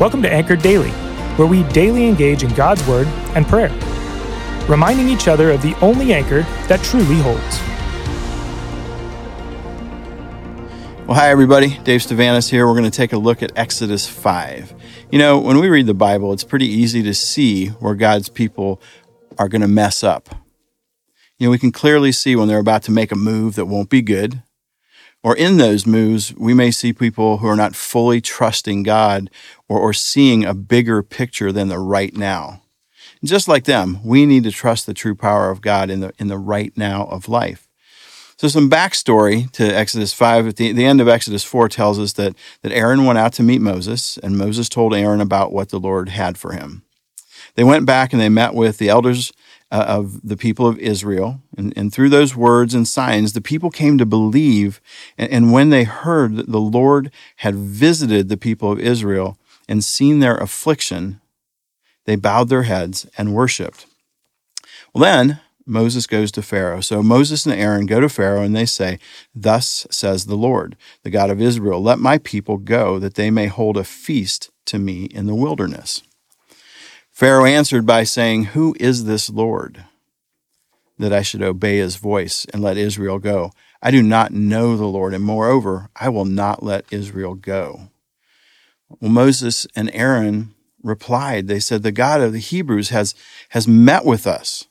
Welcome to Anchored Daily, where we daily engage in God's Word and prayer, reminding each other of the only anchor that truly holds. Well, hi, everybody. Dave Stavanis here. We're going to take a look at Exodus 5. You know, when we read the Bible, it's pretty easy to see where God's people are going to mess up. You know, we can clearly see when they're about to make a move that won't be good. Or in those moves, we may see people who are not fully trusting God or, or seeing a bigger picture than the right now. And just like them, we need to trust the true power of God in the, in the right now of life. So some backstory to Exodus 5. At the, the end of Exodus 4 tells us that, that Aaron went out to meet Moses, and Moses told Aaron about what the Lord had for him. They went back and they met with the elders uh, of the people of Israel. And, and, through those words and signs, the people came to believe. And, and when they heard that the Lord had visited the people of Israel and seen their affliction, they bowed their heads and worshiped. Well, then Moses goes to Pharaoh. So Moses and Aaron go to Pharaoh and they say, Thus says the Lord, the God of Israel, let my people go that they may hold a feast to me in the wilderness. Pharaoh answered by saying, Who is this Lord that I should obey his voice and let Israel go? I do not know the Lord, and moreover, I will not let Israel go. Well, Moses and Aaron replied, They said, The God of the Hebrews has, has met with us.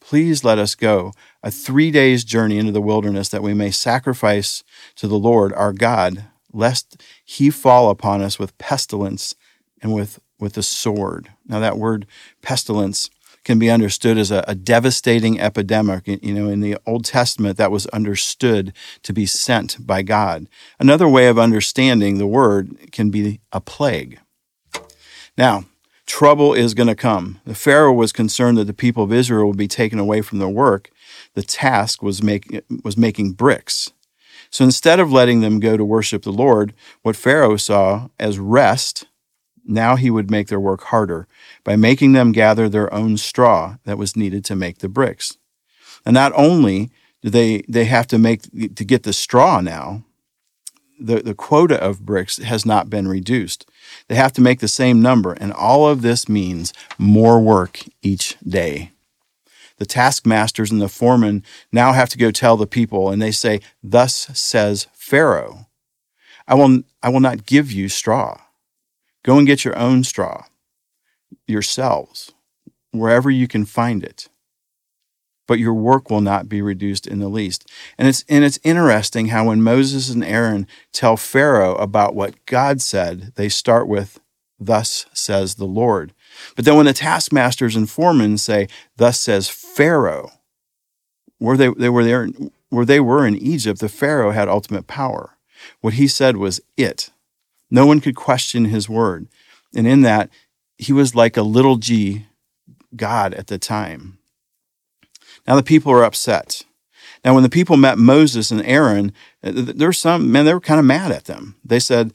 Please let us go a three days journey into the wilderness that we may sacrifice to the Lord our God, lest he fall upon us with pestilence and with with a sword. Now, that word pestilence can be understood as a, a, devastating epidemic. You know, in the Old Testament, that was understood to be sent by God. Another way of understanding the word can be a plague. Now, trouble is going to come. The Pharaoh was concerned that the people of Israel would be taken away from their work. The task was, make, was making bricks. So instead of letting them go to worship the Lord, what Pharaoh saw as rest now he would make their work harder by making them gather their own straw that was needed to make the bricks. And not only do they, they have to make to get the straw now, the, the quota of bricks has not been reduced. They have to make the same number, and all of this means more work each day. The taskmasters and the foremen now have to go tell the people, and they say, Thus says Pharaoh, I will, I will not give you straw. Go and get your own straw yourselves, wherever you can find it. But your work will not be reduced in the least. And it's, and it's interesting how when Moses and Aaron tell Pharaoh about what God said, they start with, Thus says the Lord. But then when the taskmasters and foremen say, Thus says Pharaoh, where they, they were there, where they were in Egypt, the Pharaoh had ultimate power. What he said was it. No one could question his word. And in that, he was like a little g God at the time. Now the people are upset. Now, when the people met Moses and Aaron, uh, there were some, men. they were kind of mad at them. They said,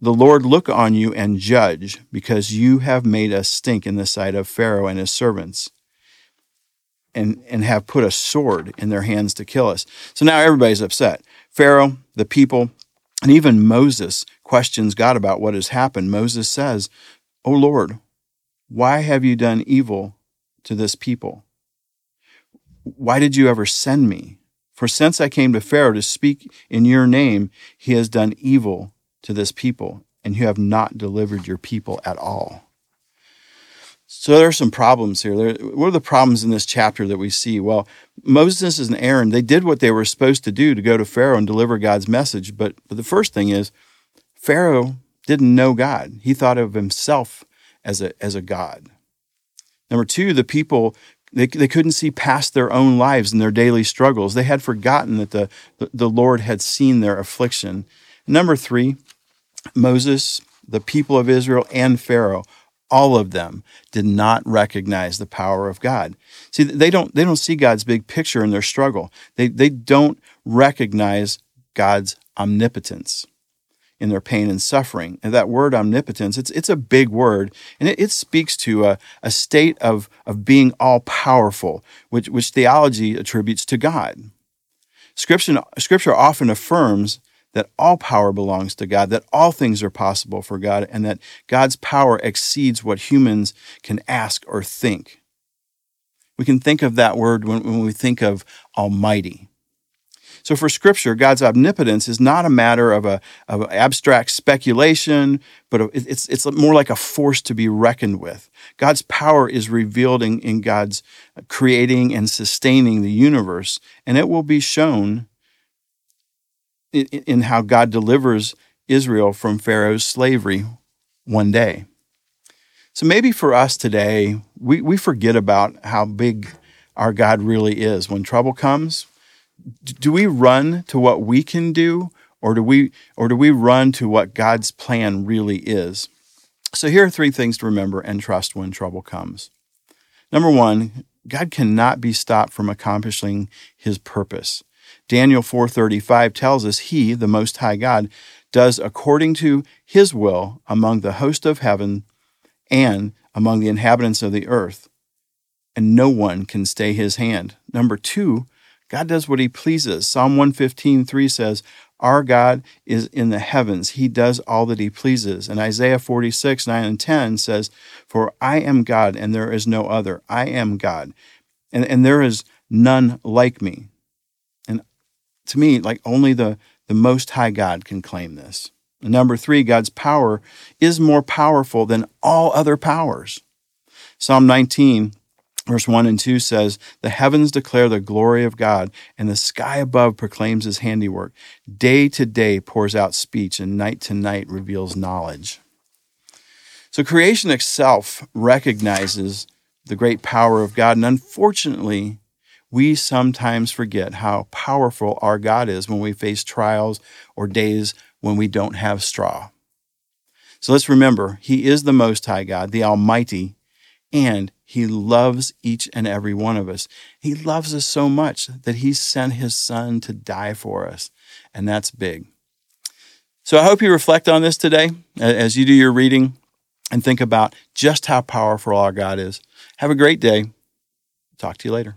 The Lord look on you and judge, because you have made us stink in the sight of Pharaoh and his servants, and, and have put a sword in their hands to kill us. So now everybody's upset. Pharaoh, the people, and even Moses questions God about what has happened. Moses says, O Lord, why have you done evil to this people? Why did you ever send me? For since I came to Pharaoh to speak in your name, he has done evil to this people, and you have not delivered your people at all. So there are some problems here. There, what are the problems in this chapter that we see? Well, Moses and Aaron, they did what they were supposed to do to go to Pharaoh and deliver God's message. But, but the first thing is, Pharaoh didn't know God. He thought of himself as a, as a God. Number two, the people, they, they couldn't see past their own lives and their daily struggles. They had forgotten that the, the, the Lord had seen their affliction. Number three, Moses, the people of Israel, and Pharaoh all of them did not recognize the power of God. See, they don't, they don't see God's big picture in their struggle. They, they don't recognize God's omnipotence in their pain and suffering. And that word omnipotence, it's, it's a big word, and it, it speaks to a, a state of, of being all powerful, which, which theology attributes to God. Scripture, scripture often affirms that all power belongs to God, that all things are possible for God, and that God's power exceeds what humans can ask or think. We can think of that word when, when we think of Almighty. So for Scripture, God's omnipotence is not a matter of a of abstract speculation, but it's it's more like a force to be reckoned with. God's power is revealed in, in God's creating and sustaining the universe, and it will be shown in, how God delivers Israel from Pharaoh's slavery one day. So maybe for us today, we, we forget about how big our God really is. When trouble comes, do we run to what we can do or do we or do we run to what God's plan really is? So here are three things to remember and trust when trouble comes. Number 1, God cannot be stopped from accomplishing his purpose. Daniel 4:35 tells us he, the most high God, does according to his will among the host of heaven and among the inhabitants of the earth. And no one can stay his hand. Number 2, God does what he pleases. Psalm 115:3 says, Our God is in the heavens. He does all that he pleases. And Isaiah 46, 9 and 10 says, For I am God and there is no other. I am God. And, and there is none like me. To me, like only the, the Most High God can claim this. Number three, God's power is more powerful than all other powers. Psalm 19, Verse 1 and 2 says, The heavens declare the glory of God, and the sky above proclaims his handiwork. Day to day pours out speech, and night to night reveals knowledge. So creation itself recognizes the great power of God, and unfortunately, we sometimes forget how powerful our God is when we face trials or days when we don't have straw. So let's remember, He is the Most High God, the Almighty, and he loves each and every one of us. He loves us so much that he sent his son to die for us. And that's big. So I hope you reflect on this today as you do your reading and think about just how powerful our God is. Have a great day. Talk to you later.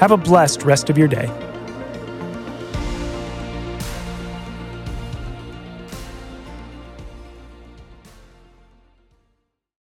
Have a blessed rest of your day.